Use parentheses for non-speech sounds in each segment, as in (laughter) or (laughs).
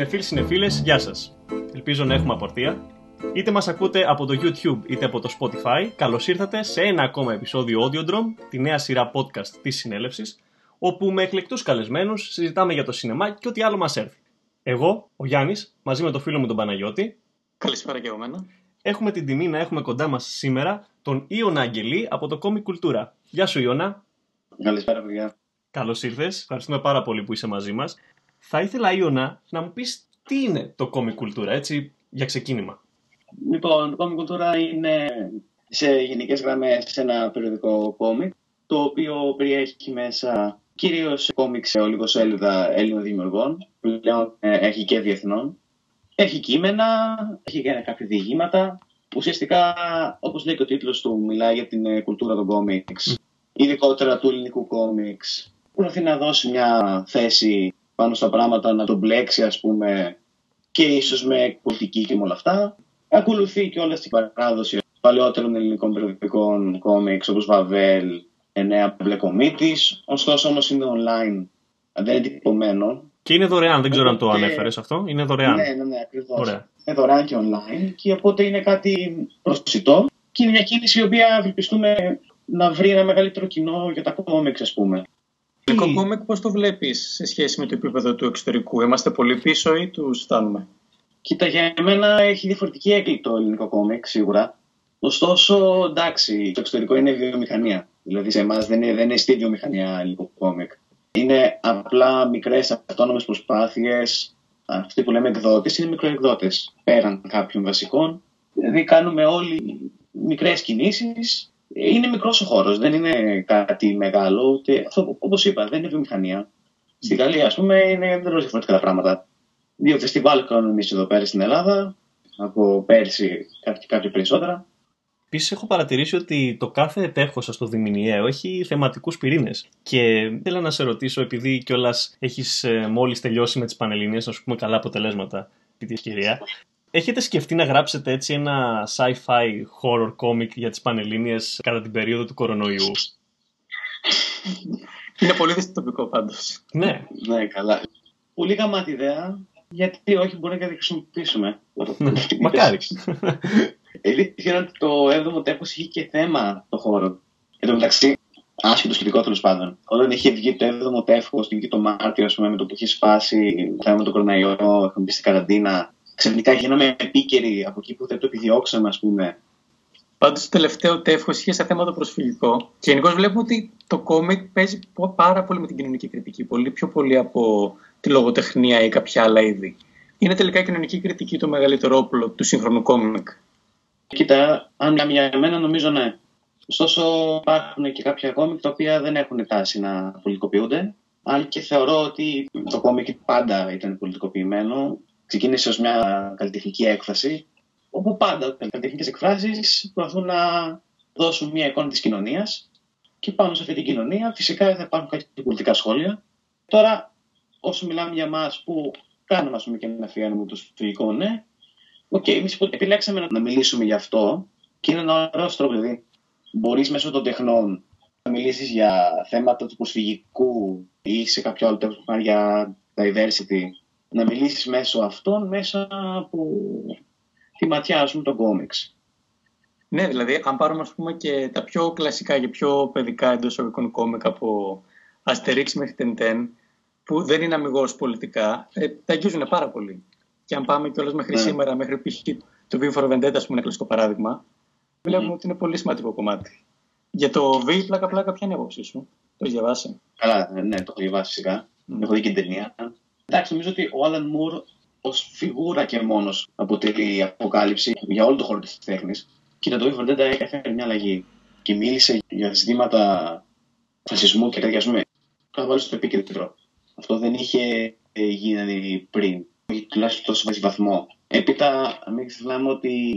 Συνεφίλ, συνεφίλες, γεια σας. Ελπίζω να έχουμε απορτία. Είτε μας ακούτε από το YouTube είτε από το Spotify, καλώς ήρθατε σε ένα ακόμα επεισόδιο Audiodrome, τη νέα σειρά podcast της συνέλευσης, όπου με εκλεκτούς καλεσμένους συζητάμε για το σινεμά και ό,τι άλλο μας έρθει. Εγώ, ο Γιάννης, μαζί με το φίλο μου τον Παναγιώτη, Καλησπέρα και εγώ μένα. έχουμε την τιμή να έχουμε κοντά μας σήμερα τον Ιωνα Αγγελή από το Comic Κουλτούρα. Γεια σου Ιωνα. Καλησπέρα, παιδιά. Καλώς ήρθες. Ευχαριστούμε πάρα πολύ που είσαι μαζί μας. Θα ήθελα, Ιωνα, να μου πεις τι είναι το κόμικ κουλτούρα, έτσι, για ξεκίνημα. Λοιπόν, το Comic Κουλτούρα είναι σε γενικές γραμμές ένα περιοδικό κόμικ, το οποίο περιέχει μέσα κυρίως κόμικ σε ολιγοσέλιδα Έλληνων δημιουργών, πλέον ε, έχει και διεθνών. Έχει κείμενα, έχει και κάποια διηγήματα. Ουσιαστικά, όπως λέει και ο τίτλος του, μιλάει για την ε, κουλτούρα των κόμιξ, ειδικότερα του ελληνικού κόμιξ. Προσπαθεί να δώσει μια θέση πάνω στα πράγματα, να τον μπλέξει, ας πούμε, και ίσως με πολιτική και με όλα αυτά. Ακολουθεί και όλα στην παράδοση παλαιότερων ελληνικών περιοδικών κόμιξ όπως Βαβέλ, Εννέα Μπλεκομίτη. Ωστόσο όμως είναι online, δεν είναι τυπωμένο. Και είναι δωρεάν, δεν ξέρω αν το Οπότε- ανέφερες αυτό. Είναι δωρεάν. Ναι, ναι, ναι, ακριβώς. Ωραία. Είναι δωρεάν και online και οπότε είναι κάτι προσιτό. Και είναι μια κίνηση η οποία ευελπιστούμε να βρει ένα μεγαλύτερο κοινό για τα κόμιξ, ας πούμε. Το κόμικ πώς το βλέπεις σε σχέση με το επίπεδο του εξωτερικού; Είμαστε πολύ πίσω ή του φτάνουμε; Κοίτα, για μένα έχει διαφορετική έκκλη το ελληνικό κόμικ, σίγουρα. Ωστόσο, εντάξει, το εξωτερικό είναι βιομηχανία. Δηλαδή, σε εμάς δεν είναι, δεν είναι στη βιομηχανία ελληνικό κόμικ. Είναι απλά μικρές αυτόνομες προσπάθειες. Αυτοί που λέμε εκδότες είναι μικροεκδότες. Πέραν κάποιων βασικών. Δηλαδή, κάνουμε όλοι μικρές κινήσεις. Είναι μικρός ο χώρος, δεν είναι κάτι μεγάλο. Ούτε... Αυτό, όπως είπα, δεν είναι βιομηχανία. Στη Γαλλία, ας πούμε, είναι εντελώς διαφορετικά τα πράγματα. Δύο φεστιβάλ κάνουμε εμείς εδώ πέρα στην Ελλάδα. Από πέρσι, κάποια, κάποια περισσότερα. Επίσης, έχω παρατηρήσει ότι το κάθε τεύχο σα στο Διμηνιαίο έχει θεματικούς πυρήνες. Και θέλω να σε ρωτήσω, επειδή κιόλας έχεις μόλις τελειώσει με τις Πανελληνίες, να σου πούμε καλά αποτελέσματα επί τη ευκαιρία. Έχετε σκεφτεί να γράψετε έτσι ένα sci-fi horror comic για τις Πανελλήνιες κατά την περίοδο του κορονοϊού; Είναι πολύ δυστοπικό πάντως. Ναι, Ναι, καλά. Πολύ γαμάτη ιδέα. Γιατί όχι, μπορεί να τη χρησιμοποιήσουμε. (laughs) μακάρι. Η αλήθεια είναι ότι το 7ο τέχος είχε και θέμα το χώρο. Εν τω μεταξύ, άσχετος σχετικό τέλο πάντων. Όταν είχε βγει το 7ο τεύχο, την βγει το Μάρτιο, ας πούμε, με το που είχε σπάσει το θέμα με τον κοροναϊό, είχαμε μπει στην καραντίνα. Ξαφνικά γίναμε επίκαιροι από εκεί που δεν το επιδιώξαμε, ας πούμε. Πάντως το τελευταίο τεύχος είχε σε θέμα το προσφυγικό. Και γενικώς βλέπουμε ότι το κόμικ παίζει πο- πάρα πολύ με την κοινωνική κριτική. Πολύ πιο πολύ από τη λογοτεχνία ή κάποια άλλα είδη. Είναι τελικά η κοινωνική κριτική το μεγαλύτερο όπλο του σύγχρονου κόμικ. Κοίτα, αν μιλάμε για μένα, νομίζω ναι. Ωστόσο, υπάρχουν και κάποια κόμικ τα οποία δεν έχουν τάση να πολιτικοποιούνται. Αν και θεωρώ ότι το κόμικ πάντα ήταν πολιτικοποιημένο. Ξεκίνησε ως μια καλλιτεχνική έκφραση, όπου πάντα οι καλλιτεχνικές εκφράσεις προσπαθούν να δώσουν μια εικόνα της κοινωνίας. Και πάνω σε αυτή την κοινωνία, φυσικά θα υπάρχουν κάποια πολιτικά σχόλια. Τώρα, όσο μιλάμε για εμάς που κάνουμε ας πούμε, και ένα αφιέρωμα του στρατηγικό, ναι, Ok, okay, εμείς επιλέξαμε να μιλήσουμε γι' αυτό και είναι ένα ωραίος τρόπος. Δηλαδή, μπορείς μέσω των τεχνών να μιλήσεις για θέματα του προσφυγικού ή σε κάποιο άλλο τέλος που για diversity. Να μιλήσεις μέσω αυτών μέσα από τη ματιά, ας πούμε, των κόμιξ. Ναι, δηλαδή, αν πάρουμε ας πούμε, και τα πιο κλασικά και πιο παιδικά εντός εισαγωγικών κόμικ από Asterix μέχρι Tintin, που δεν είναι αμυγός πολιτικά, ε, τα αγγίζουν πάρα πολύ. Και αν πάμε κιόλας μέχρι Ναι. σήμερα, μέχρι π.χ. το V for Vendetta, ας πούμε, ένα κλασικό παράδειγμα, βλέπουμε Μμμ. ότι είναι πολύ σημαντικό κομμάτι. Για το V, πλάκα-πλάκα, ποια είναι η άποψή σου, το έχεις διαβάσει; Καλά, ναι, το έχω διαβάσει φυσικά. Μμ. Έχω δει και την ταινία. Εντάξει, νομίζω ότι ο Άλαν Μουρ ως φιγούρα και μόνος αποτελεί αποκάλυψη για όλο το χώρο της τέχνης. Και το V for Vendetta έφερε μια αλλαγή και μίλησε για ζητήματα φασισμού και τέτοια, ας πούμε. Το βάλει στο επίκεντρο. Αυτό δεν είχε ε, γίνει πριν, ή τουλάχιστον τόσο βάση βαθμό. Έπειτα, μην ξεχνάμε ότι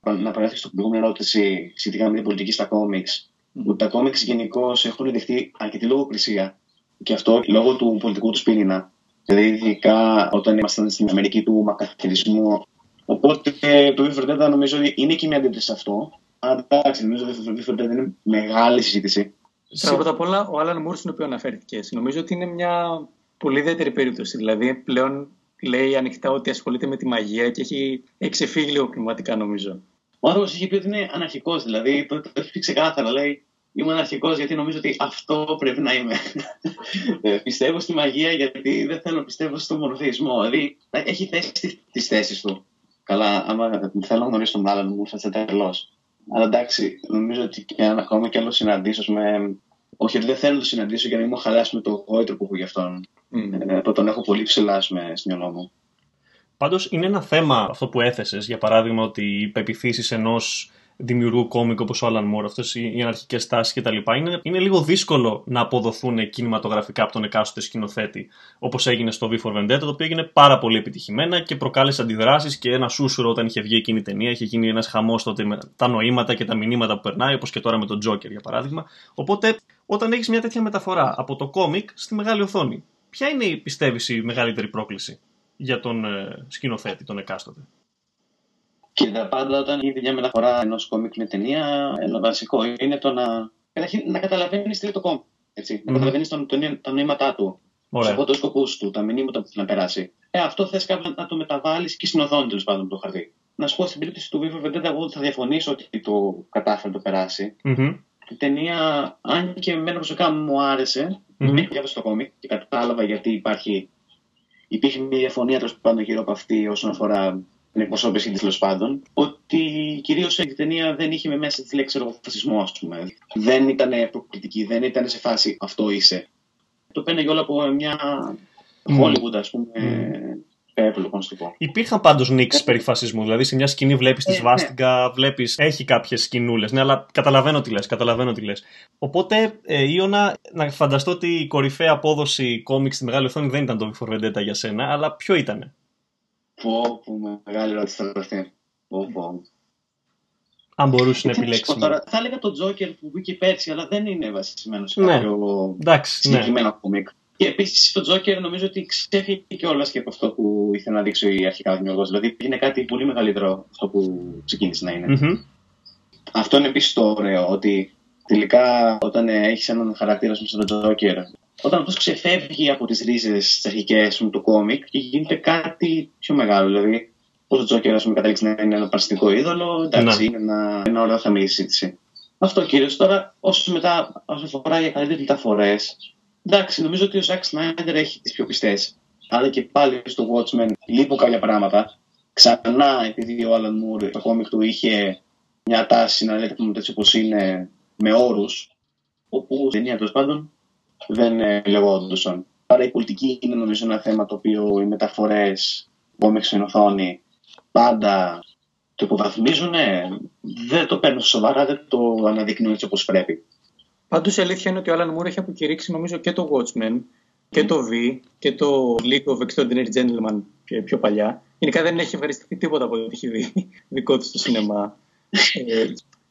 να παρέλθει στην προηγούμενη ερώτηση σχετικά με την πολιτική στα κόμιξ. Ότι τα κόμιξ γενικώς έχουν δεχτεί αρκετή λογοκρισία. Και αυτό λόγω του πολιτικού τους πυρήνα. Δηλαδή, ειδικά όταν ήμασταν στην Αμερική του μακαθερισμού. Οπότε το V for Vendetta νομίζω ότι είναι και μια αντίθεση σε αυτό. Αλλά εντάξει, νομίζω ότι το V for Vendetta είναι μεγάλη συζήτηση. Τώρα, πρώτα απ' όλα, ο Άλαν Μουρ, στον οποίος αναφέρθηκε, νομίζω ότι είναι μια πολύ ιδιαίτερη περίπτωση. Δηλαδή, πλέον λέει ανοιχτά ότι ασχολείται με τη μαγεία και έχει, έχει ξεφύγει λίγο πνευματικά νομίζω. Ο άνθρωπος είχε πει ότι είναι αναρχικός, δηλαδή το, το έχει πει ξεκάθαρα. Λέει Είμαι αναρχικό γιατί νομίζω ότι αυτό πρέπει να είμαι. Ε, πιστεύω στη μαγεία γιατί δεν θέλω να πιστεύω στο μονοθεϊσμό. Δηλαδή έχει θέσει τις θέσεις του. Καλά, άμα θέλω να γνωρίσω τον άλλον, μου φαίνεται τρελός. Αλλά εντάξει, νομίζω ότι και αν ακόμα και άλλο συναντήσω με. Όχι, ότι δεν θέλω να το συναντήσω για να μην μου χαλάσει με το γόητρο που έχω γι' αυτόν. Mm. Ε, τον έχω πολύ ψηλά στο μυαλό μου. Πάντως είναι ένα θέμα αυτό που έθεσες, για παράδειγμα, ότι οι πεπιθήσεις ενός δημιουργού κόμικ όπως ο Alan Moore, αυτές οι αναρχικές τάσεις κτλ. Είναι, είναι λίγο δύσκολο να αποδοθούν κινηματογραφικά από τον εκάστοτε σκηνοθέτη, όπως έγινε στο V for Vendetta, το οποίο έγινε πάρα πολύ επιτυχημένα και προκάλεσε αντιδράσεις και ένα σούσουρο όταν είχε βγει εκείνη η ταινία. Είχε γίνει ένας χαμός τότε με τα νοήματα και τα μηνύματα που περνάει, όπως και τώρα με τον Joker για παράδειγμα. Οπότε, όταν έχεις μια τέτοια μεταφορά από το κόμικ στη μεγάλη οθόνη, ποια είναι, πιστεύεις, η μεγαλύτερη πρόκληση για τον ε, σκηνοθέτη, τον εκάστοτε; Κοίτα, πάντα όταν γίνεται μια μεταφορά ενός κόμικ με ταινία, ένα βασικό είναι το να, να καταλαβαίνεις τι είναι το κόμικ. Έτσι, mm-hmm. Να καταλαβαίνεις τον, τον, τα νοήματά του, τους σκοπούς του, τα μηνύματα που θέλει να περάσει. Ε, αυτό θες κάποιο να το μεταβάλεις και στην οθόνη τέλος πάντων το χαρτί. Να σου πω στην περίπτωση του Vivo Vendetta, εγώ θα διαφωνήσω ότι το κατάφερε να το περάσει. Mm-hmm. Η ταινία, αν και εμένα προσωπικά μου άρεσε, mm-hmm. διάβασα το κόμικ και κατάλαβα γιατί υπάρχει. Υπήρχε μια διαφωνία τέλος πάντων γύρω από αυτή όσον αφορά την εκπροσώπηση της τέλος πάντων, ότι κυρίως η ταινία δεν είχε με μέσα της λέξη εργοφασισμό, ας πούμε. Δεν ήταν προκλητική, δεν ήταν σε φάση αυτό είσαι. Το παίρνει όλα από μια Hollywood, ας πούμε. Mm. Έπλοκο, να το πω. Υπήρχαν πάντως νίξει περί φασισμού. Δηλαδή, σε μια σκηνή βλέπεις τη ε, Σβάστιγκα, ναι. βλέπεις. Έχει κάποιες σκηνούλες. Ναι, αλλά καταλαβαίνω τι λες. Καταλαβαίνω τι λες. Οπότε, ε, Ιωνα, να φανταστώ ότι η κορυφαία απόδοση κόμιξ στη μεγάλη οθόνη δεν ήταν το V for Vendetta για σένα, αλλά ποιο ήταν. Πω, πω, μεγάλη ερώτηση τώρα αυτή. Πω, πω. Αν μπορούσε να επιλέξει. Τώρα, θα έλεγα το Joker που βγήκε πέρσι, αλλά δεν είναι βασισμένος σε ναι. κάποιο Εντάξει, ναι. συγκεκριμένο ναι. κομικ. Και επίσης το Joker νομίζω ότι ξέφυγε κιόλας και από αυτό που ήθελε να δείξει αρχικά ο δημιουργός. Δηλαδή είναι κάτι πολύ μεγαλύτερο αυτό που ξεκίνησε να είναι. Mm-hmm. Αυτό είναι επίσης το ωραίο, ότι τελικά όταν έχεις έναν χαρακτήρα σαν τον Joker όταν αυτός ξεφεύγει από τις ρίζες τις αρχικές του κόμικ και γίνεται κάτι πιο μεγάλο. Δηλαδή, πώς ο Τζόκερ, ας πούμε, καταλήξει να είναι ένα παραστικό είδωλο, εντάξει, ναι. είναι ένα, ένα ωραίο θέμα η συζήτηση. Αυτό κυρίως τώρα, όσο μετά, όσο αφορά για καλύτερες μεταφορές, εντάξει, νομίζω ότι ο Ζακ Σνάιντερ έχει τις πιο πιστές. Αλλά και πάλι στο Watchmen λείπουν κάποια πράγματα. Ξανά, επειδή ο Άλαν Μουρ το κόμικ του είχε μια τάση να λέει έτσι όπως είναι, με όρους, όπου ταινία τέλος πάντων δεν ε, λεγόντουσαν. Άρα η πολιτική είναι νομίζω ένα θέμα το οποίο οι μεταφορές κόμιξ στην οθόνη πάντα το υποβαθμίζουν, δεν το παίρνουν σοβαρά, δεν το αναδεικνύουν έτσι όπως πρέπει. Πάντως η αλήθεια είναι ότι ο Άλαν Μουρ έχει αποκηρύξει νομίζω και το Watchmen και το V και το League of Extraordinary Gentlemen πιο παλιά. Γενικά δεν έχει ευχαριστηθεί τίποτα από ό,τι έχει δει (laughs) δικό του στο σινεμά. ε,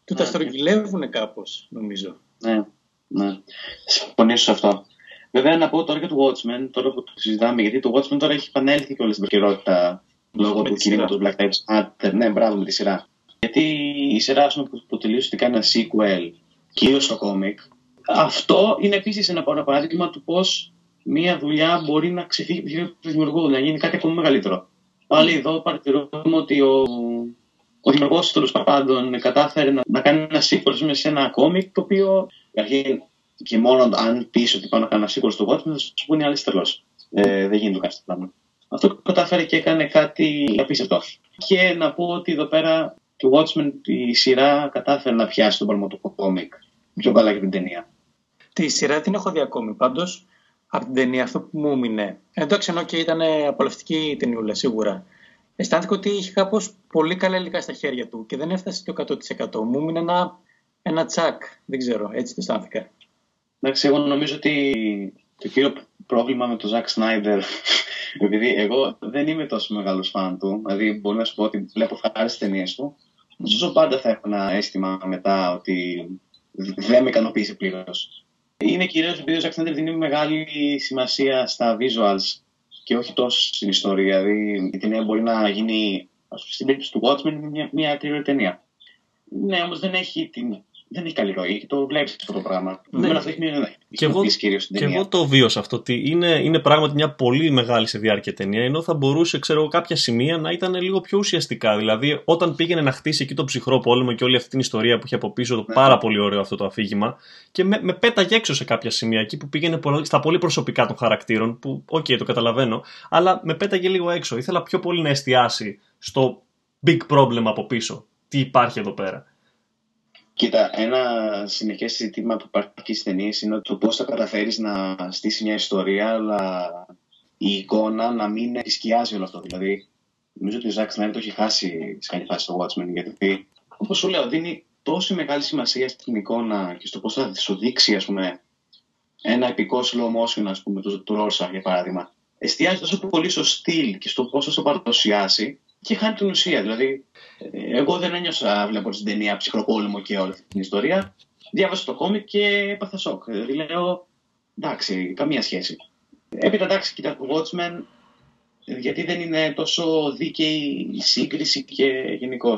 του τα στρογγυλεύουν κάπως, νομίζω. Ναι. Ναι. Συμφωνήσω σε αυτό. Βέβαια, να πω τώρα για το Watchmen, τώρα που το συζητάμε, γιατί το Watchmen τώρα έχει επανέλθει και όλη την επικαιρότητα λόγω του κινήματος Black Lives Matter. Ναι, μπράβο με τη σειρά. Γιατί η σειρά σου που, που τελείωσε κάνει ένα sequel, κυρίως στο κόμικ, αυτό είναι επίσης ένα παράδειγμα του πώς μία δουλειά μπορεί να ξεφύγει από το δημιουργό, να γίνει κάτι ακόμα μεγαλύτερο. Πάλι εδώ παρατηρούμε ότι ο, ο δημιουργός τέλος πάντων κατάφερε να, να κάνει ένα sequel σε ένα κόμικ το οποίο Καταρχήν, και μόνο αν πεις ότι πάω να κάνω σίγουρο στο Watchmen, θα σου πούνε άλλοι τρελός. Ε, δεν γίνεται κάτι πράγμα. Αυτό κατάφερε και έκανε κάτι απίστευτο. Και να πω ότι εδώ πέρα το Watchmen η σειρά κατάφερε να πιάσει τον παλμό του κόμικ πιο καλά και την ταινία. Τη σειρά την έχω δει ακόμη πάντως. Από την ταινία αυτό που μου έμεινε. Εντάξει, ενώ και ήταν απολαυστική η ταινιούλα σίγουρα. Αισθάνθηκα ότι είχε κάπως πολύ καλά υλικά στα χέρια του και δεν έφτασε το 100%. Μου έμεινε ένα ένα τσακ. Δεν ξέρω, έτσι το αισθάνθηκα. Εντάξει, εγώ νομίζω ότι το κύριο πρόβλημα με τον Ζακ Σνάιντερ, (laughs) επειδή εγώ δεν είμαι τόσο μεγάλος φαν του, δηλαδή μπορεί να σου πω ότι βλέπω χάρη στι ταινίες του, ωστόσο πάντα θα έχω ένα αίσθημα μετά ότι δεν με ικανοποίησε πλήρως. Είναι κυρίως επειδή ο Ζακ Σνάιντερ δίνει μεγάλη σημασία στα visuals και όχι τόσο στην ιστορία. Δηλαδή η ταινία μπορεί να γίνει, στην περίπτωση του Watchmen, μια, μια ταινία. Ναι, όμως δεν έχει την δεν έχει καλή ροή και το βλέπεις αυτό το πράγμα. Ναι. Ναι. αυτό έχεις μια Και εγώ, κυρίως στην και ταινία. εγώ το βίωσα αυτό. Ότι είναι, είναι πράγματι μια πολύ μεγάλη σε διάρκεια ταινία, ενώ θα μπορούσε, ξέρω εγώ, κάποια σημεία να ήταν λίγο πιο ουσιαστικά. Δηλαδή, όταν πήγαινε να χτίσει εκεί τον ψυχρό πόλεμο και όλη αυτή την ιστορία που είχε από πίσω, το Ναι. πάρα πολύ ωραίο αυτό το αφήγημα, και με, με πέταγε έξω σε κάποια σημεία εκεί που πήγαινε πολύ- στα πολύ προσωπικά των χαρακτήρων, που, οκ, το καταλαβαίνω, αλλά με πέταγε λίγο έξω. Ήθελα πιο πολύ να εστιάσει στο big problem από πίσω. Τι υπάρχει εδώ πέρα. Κοίτα, ένα συνεχές ζήτημα που υπάρχει και στις ταινίες είναι το πώς θα καταφέρεις να στήσεις μια ιστορία, αλλά η εικόνα να μην επισκιάζει όλο αυτό. Δηλαδή, νομίζω ότι ο Zack Snyder το έχει χάσει σε κάποια φάση στο Watchmen, γιατί, όπως σου λέω, δίνει τόση μεγάλη σημασία στην εικόνα και στο πώς θα σου δείξει, ας πούμε, ένα επικό slow motion, ας πούμε, του, του Rorschach, για παράδειγμα. Εστιάζει τόσο πολύ στο στυλ και στο πώς θα το παρουσιάσει και χάνει την ουσία. Δηλαδή, ε, εγώ δεν ένιωσα, βλέπω την ταινία ψυχροπόλεμο και όλη αυτή την ιστορία. Διάβασα το κόμικ και έπαθα σοκ. Δηλαδή λέω, εντάξει, καμία σχέση. Έπειτα εντάξει, κοίτα το Watchmen, γιατί δεν είναι τόσο δίκαιη η σύγκριση και γενικώ.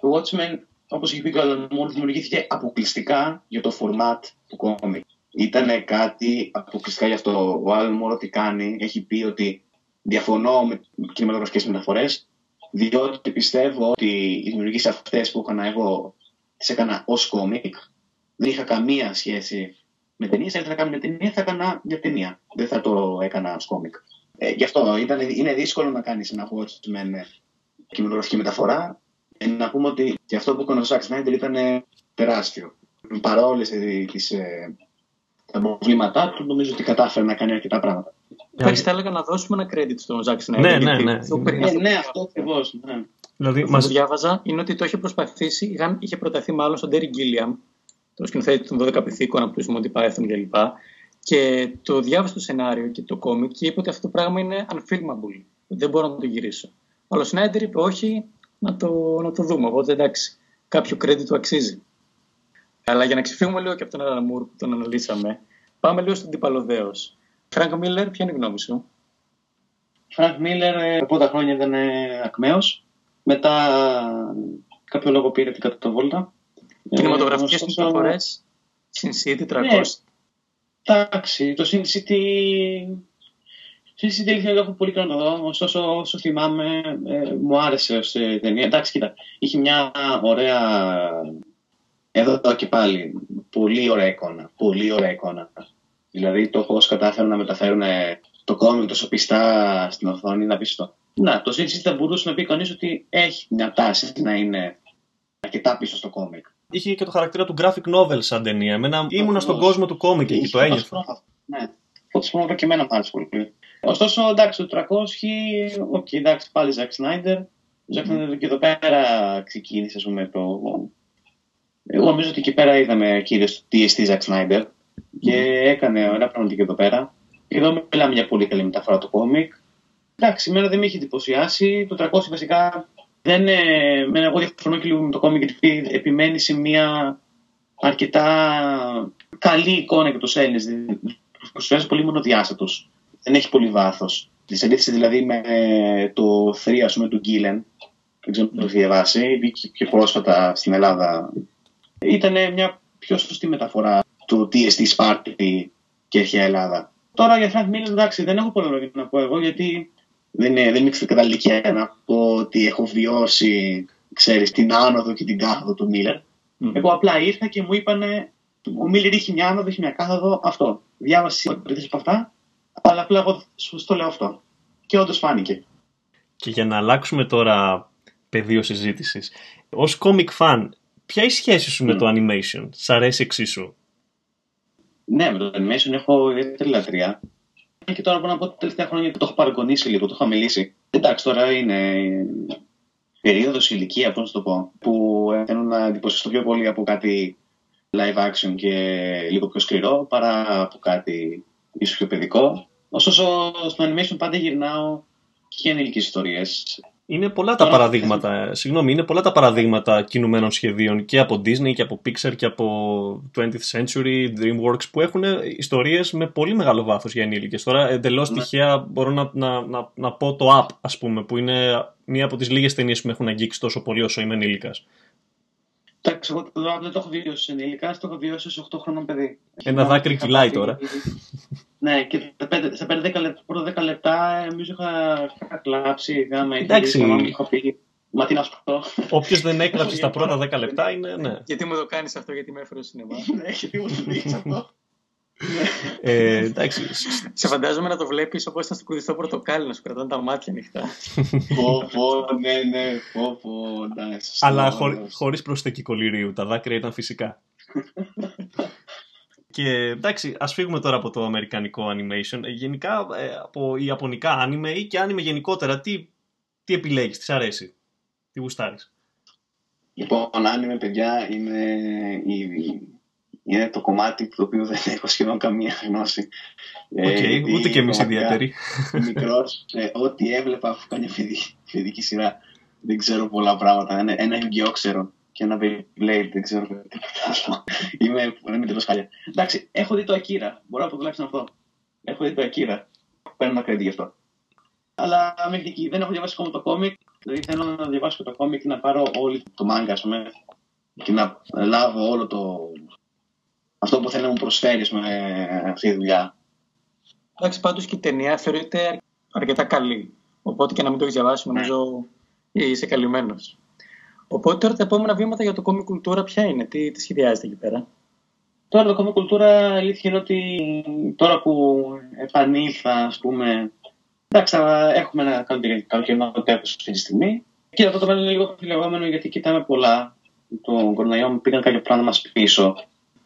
Το Watchmen, όπως είχε πει και ο Alan Moore, δημιουργήθηκε αποκλειστικά για το format του κόμικ. Ήταν κάτι αποκλειστικά γι' αυτό. Ο Alan Moore ό,τι κάνει, έχει πει ότι διαφωνώ με κινηματογραφικές μεταφορές, διότι πιστεύω ότι οι δημιουργίες αυτές που έκανα εγώ τις έκανα ως κόμικ. Δεν είχα καμία σχέση με ταινίες. Αν ήθελα να κάνω μια ταινία, θα έκανα μια ταινία. Δεν θα το έκανα ως κόμικ. Ε, γι' αυτό ήταν, είναι δύσκολο να κάνεις ένα Watchmen με κινηματογραφική μεταφορά. Ε, να πούμε ότι και αυτό που έκανε ο Ζακ Σνάιντερ ήταν ε, τεράστιο. Παρόλες τις, ε, τα προβλήματά του, νομίζω ότι κατάφερε να κάνει αρκετά πράγματα. Εντάξει, θα έλεγα να δώσουμε ένα credit στον Ζακ Σνάιρ. Ναι, ναι, γιατί ναι. αυτό που Ε, Ε, ναι, αυτό ακριβώς. Ναι. Δηλαδή, Αυτό μας... που διάβαζα είναι ότι το είχε προσπαθήσει, είχαν, είχε προταθεί μάλλον στον Τέρι Γκίλιαμ, το σκηνοθέτη των 12 πυθίκων από τους Monty Python κλπ. Και το διάβασε το σενάριο και το κόμικ και είπε ότι αυτό το πράγμα είναι unfilmable. Δεν μπορώ να το γυρίσω. Αλλά ο Σνάιντερ είπε όχι, να το, να το δούμε. Οπότε εντάξει, κάποιο credit του αξίζει. Αλλά για να ξεφύγουμε λίγο και από τον Alan Moore που τον αναλύσαμε, πάμε λίγο στο αντίπαλο δέος. Frank Miller, ποια είναι η γνώμη σου; Frank Miller ε, πρώτα χρόνια ήταν ε, ακμαίος. Μετά κάποιο λόγο πήρε την κάτω βόλτα. Κινηματογραφικές ωστόσο, μεταφορές, Sin City 300. Ναι. Εντάξει, το Sin City... Sin City αλήθεια το έχω πολύ καιρό να το δω, ωστόσο όσο θυμάμαι ε, μου άρεσε ως ε, ταινία. Εντάξει, κοίτα, είχε μια ωραία... Εδώ και πάλι, πολύ ωραία εικόνα, πολύ ωραία εικόνα. Δηλαδή το πώς κατάφεραν να μεταφέρουν ε, το κόμικ τόσο πιστά στην οθόνη είναι απίστευτο. Να, το Sin City θα μπορούσε να πει κανείς ότι έχει μια τάση να είναι αρκετά πίσω στο κόμικ. είχε και το χαρακτήρα του graphic novel σαν ταινία. Εμένα ήμουνα στον Ακριβώς. κόσμο του κόμικ εκεί, Είχε το ένιωθα. αυτό. Ναι. Αυτό το πράγμα και εμένα μου άρεσε πολύ. πολύ. Ωστόσο, εντάξει, το 300, οκ, εντάξει, πάλι Zack Snyder. Ο Zack Snyder και εδώ πέρα ξεκίνησε, ας πούμε, το... Εγώ νομίζω ότι εκεί πέρα είδαμε κύριο του TST Zack Snyder και έκανε ωραία πράγματα και εδώ πέρα. Και εδώ μιλάμε για πολύ καλή μεταφορά του κόμικ. Εντάξει, εμένα δεν με είχε εντυπωσιάσει. Το 300 βασικά δεν. Ε, εμένα εγώ διαφωνώ και λίγο με το κόμικ γιατί επιμένει σε μια αρκετά καλή εικόνα για τους Έλληνες. Προσφέρει πολύ μονοδιάστατος. Δεν έχει πολύ βάθος. Τη αντίθεση δηλαδή με το 3 ας πούμε, του Γκίλεν, δεν ξέρω αν το έχει διαβάσει, βγήκε πιο πρόσφατα στην Ελλάδα. Ήταν μια πιο σωστή μεταφορά του TST Sparty και αρχαία Ελλάδα. Τώρα για Frank Miller, εντάξει, δεν έχω πολλά λόγια να πω εγώ, γιατί δεν, είναι, δεν είμαι στην κατάλληλη ηλικία να πω ότι έχω βιώσει, ξέρεις, την άνοδο και την κάθοδο του Miller. Μμμ. Εγώ απλά ήρθα και μου είπανε, ο Μίλλερ είχε μια άνοδο, είχε μια κάθοδο, αυτό. Διάβασε ό,τι από αυτά, αλλά απλά εγώ σου το λέω αυτό. Και όντως φάνηκε. Και για να αλλάξουμε τώρα πεδίο συζήτησης. Ω comic fan, ποια είναι η σχέση σου με Μμ. το animation, Σ' αρέσει εξίσου; Ναι, με το animation έχω ιδιαίτερη λατρεία. Και τώρα μπορώ να πω ότι τα τελευταία χρόνια το έχω παρακονίσει λίγο, το έχω μιλήσει. Εντάξει, τώρα είναι περίοδος ηλικία, πώς να το πω, που θέλω να εντυπωσιαστώ πιο πολύ από κάτι live action και λίγο πιο σκληρό παρά από κάτι ίσως πιο παιδικό. Ωστόσο, στο animation πάντα γυρνάω και για ενήλικες ιστορίες. Είναι πολλά τα Τώρα- παραδείγματα, ε, συγγνώμη, είναι πολλά τα παραδείγματα κινουμένων σχεδίων και από Disney και από Pixar και από 20th Century, DreamWorks που έχουν ιστορίες με πολύ μεγάλο βάθος για ενήλικες. Τώρα εντελώς Ναι. τυχαία μπορώ να, να, να, να πω το Up, ας πούμε, που είναι μία από τις λίγες ταινίες που με έχουν αγγίξει τόσο πολύ όσο είμαι ενήλικας. Εντάξει, Εντάξει, εγώ δεν το έχω βιώσει ενήλικα, το έχω βιώσει σε 8 χρονών παιδί. Ένα δάκρυ κυλάει τώρα. Ναι, και σε 5-10 λεπτά, πρώτα 10 λεπτά, νομίζω είχα κλάψει, γάμα, Εντάξει. είχα πει. Μα τι να σου πω. Όποιος δεν έκλαψε στα πρώτα 10 λεπτά είναι. Ναι. Γιατί μου το κάνεις αυτό, γιατί με έφερες στο σινεμά. Ναι, γιατί μου το δείξει αυτό. Ε, εντάξει. Σε φαντάζομαι να το βλέπεις όπως ήταν στο κουδιστό πορτοκάλι, να σου κρατάνε τα μάτια ανοιχτά. Πω, πω, ναι, ναι, πω, πω, εντάξει. Αλλά χωρίς προσθήκη κολληρίου. Τα δάκρυα ήταν φυσικά. (laughs) Και εντάξει, ας φύγουμε τώρα από το αμερικανικό animation. Ε, γενικά ε, από ιαπωνικά anime ή και anime γενικότερα, τι, τι επιλέγεις, τις αρέσει, τι γουστάρεις; Λοιπόν, anime, παιδιά, είναι, η, είναι το κομμάτι το οποίο δεν έχω σχεδόν καμία γνώση. Okay, ε, ούτε και εμείς ιδιαίτεροι. (laughs) Μικρός, ε, ό,τι έβλεπα αφού κάνει παιδική σειρά. Δεν ξέρω πολλά πράγματα. Ένα, ένα ξέρω και ένα Beyblade, δεν ξέρω (laughs) τίποτα άλλο. Είμαι, είμαι τελείω χάλια. Εντάξει, έχω δει το Akira. Μπορώ να πω τουλάχιστον αυτό. Έχω δει το Akira. Παίρνω ένα credit γι' αυτό. Αλλά μέχρι εκεί δεν έχω διαβάσει ακόμα το κόμικ. Δηλαδή θέλω να διαβάσω το κόμικ και να πάρω όλη το μάγκα, ας πούμε, και να λάβω όλο το. Αυτό που θέλει να μου προσφέρεις με αυτή τη δουλειά. Εντάξει, πάντως και η ταινία θεωρείται αρκετά καλή. Οπότε και να μην το έχεις διαβάσει, νομίζω είσαι καλυμμένος. Οπότε τώρα τα επόμενα βήματα για το κόμικ κουλτούρα ποια είναι, τι, τι σχεδιάζεται εκεί πέρα; Τώρα το κόμικ κουλτούρα αλήθεια είναι ότι τώρα που επανήλθα, ας πούμε. Εντάξει, έχουμε ένα καλοκαιρινό τέλο αυτή τη στιγμή. Και αυτό το μέλλον είναι λίγο φιλεγόμενο γιατί κοιτάμε πολλά. Το κορονοϊό μου πήγαν κάποια πλάνα μας πίσω.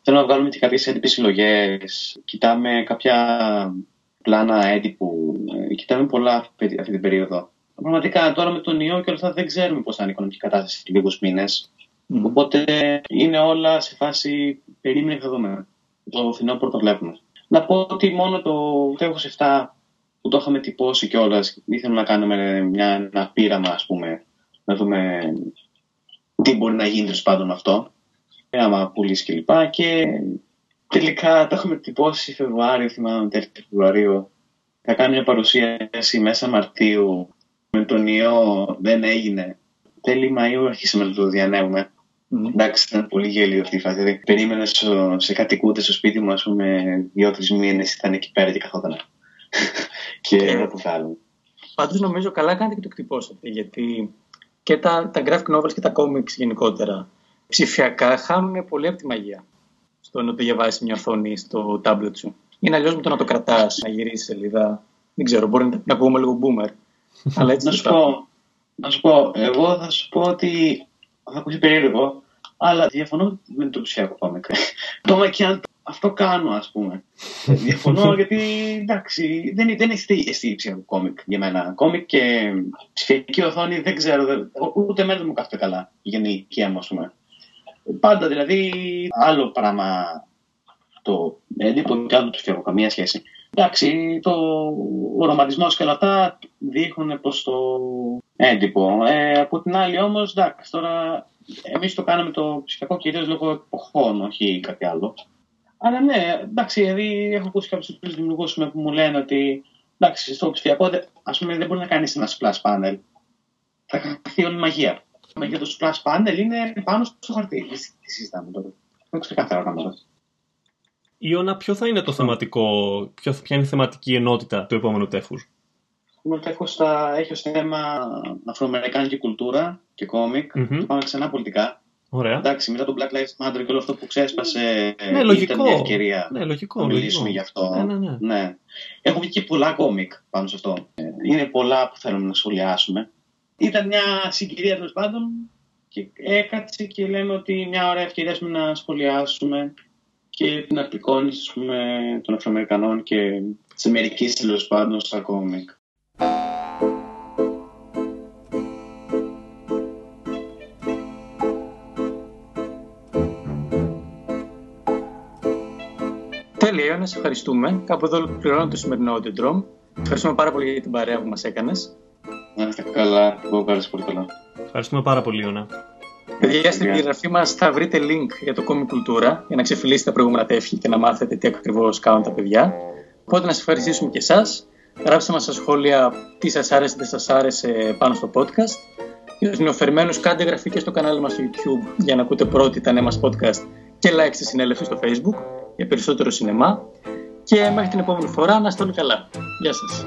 Θέλω να βγάλουμε και κάποιες έντυπες συλλογές. Κοιτάμε κάποια πλάνα έντυπου. Ε, κοιτάμε πολλά αυτή την περίοδο. Πραγματικά τώρα με τον ιό και όλα αυτά δεν ξέρουμε πώς θα είναι η οικονομική κατάσταση σε λίγους μήνες. Mm. Οπότε είναι όλα σε φάση περίμενε και θα δούμε. Το φθινόπωρο το βλέπουμε. Να πω ότι μόνο το τέλο 7 που το είχαμε τυπώσει κιόλας, ήθελα να κάνουμε μια, ένα πείραμα, ας πούμε, να δούμε τι μπορεί να γίνει τέλος πάντων αυτό. Άμα πουλήσει κλπ. Και, και τελικά το έχουμε τυπώσει Φεβρουάριο, θυμάμαι, τέλη Φεβρουαρίου. Θα κάνει μια παρουσίαση μέσα Μαρτίου με τον ιό δεν έγινε. Τέλη Μαΐου αρχίσαμε να το διανέμουμε. Mm. Εντάξει, ήταν πολύ γέλιο αυτή η φάση. Δηλαδή, περίμενε σε κατοικούντε στο σπίτι μου, ας πούμε, δύο-τρει μήνες ήταν εκεί πέρα και καθόταν. (laughs) και δεν θα το βγάλουν. Πάντως νομίζω καλά κάνετε και το κτυπώσατε, γιατί και τα, τα graphic novels και τα comics γενικότερα ψηφιακά χάνουν πολύ από τη μαγεία. Στο να το διαβάσεις μια οθόνη στο tablet σου. Είναι αλλιώς με το να το κρατάς, να γυρίσεις σελίδα. Δεν ξέρω, μπορεί να, να ακούμε λίγο boomer. (laughs) Αλλά έτσι να, σου πω, να σου πω, εγώ θα σου πω ότι θα ακούσει περίεργο, αλλά διαφωνώ με το ψηφιακό κόμικ. (laughs) Ακόμα και αν αυτό κάνω, ας πούμε. (laughs) διαφωνώ γιατί εντάξει, δεν, δεν έχει εσύ ψηφιακό κόμικ για μένα. Κόμικ και ψηφιακή οθόνη δεν ξέρω, δεν, ούτε εμένα δεν μου κάθεται καλά η γενική μου, ας πούμε. Πάντα δηλαδή άλλο πράγμα το έντυπο και άλλο το ψηφιακό, καμία σχέση. Εντάξει, το, ο ρομαντισμός και όλα αυτά δείχνουν προ το έντυπο. Ε, από την άλλη όμως, εντάξει, τώρα εμείς το κάναμε το ψηφιακό κυρίως λόγω εποχών, όχι κάτι άλλο. Αλλά ναι, εντάξει, δηλαδή έχω ακούσει κάποιους δημιουργούς που μου λένε ότι εντάξει, στο ψηφιακό ας πούμε, δεν μπορεί να κάνεις ένα splash panel. Θα χαθεί όλη η μαγεία. Για το splash panel είναι πάνω στο χαρτί. Τι συζητάμε τώρα. Δεν ξεκαθαρό να Ιωνα, ποιο θα είναι το θεματικό, ποιο, ποια είναι η θεματική ενότητα του επόμενου τέφους; Το επόμενο τέφος θα έχει ως θέμα αφροαμερικάνικη κουλτούρα και κόμικ. Mm-hmm. Πάμε ξανά πολιτικά. Ωραία. Εντάξει, μετά το Black Lives Matter και όλο αυτό που ξέσπασε, ναι, λογικό. ήταν μια ευκαιρία ναι, λογικό, να μιλήσουμε γι' αυτό. Ναι, ναι, ναι. ναι. Έχουν βγει και πολλά κόμικ πάνω σε αυτό. Είναι πολλά που θέλουμε να σχολιάσουμε. Ήταν μια συγκυρία τέλος πάντων και έκατσε και λέμε ότι μια ωραία ευκαιρία να σχολιάσουμε και την απεικόνιση των Αφροαμερικανών και της Αμερικής τέλος πάντων στα κόμικ. Τέλεια, να σε ευχαριστούμε. Κάπου εδώ ολοκληρώνω το σημερινό Audio Ευχαριστούμε πάρα πολύ για την παρέα που μας έκανες. Να είστε καλά. Εγώ πάρα πολύ καλά. Ευχαριστούμε πάρα πολύ, Ιωνα. Παιδιά, στην περιγραφή μας θα βρείτε link για το Comic Cultura για να ξεφυλίσετε τα προηγούμενα τεύχη και να μάθετε τι ακριβώς κάνουν τα παιδιά. Οπότε να σας ευχαριστήσουμε και εσάς. Γράψτε μας στα σχόλια τι σας άρεσε, τι σας άρεσε πάνω στο podcast. Για τους νεοφερμένους κάντε εγγραφή και στο κανάλι μας στο YouTube για να ακούτε πρώτοι τα νέα μας podcast και like στη συνέλευση στο Facebook για περισσότερο σινεμά και μέχρι την επόμενη φορά να είστε όλοι καλά. Γεια σας.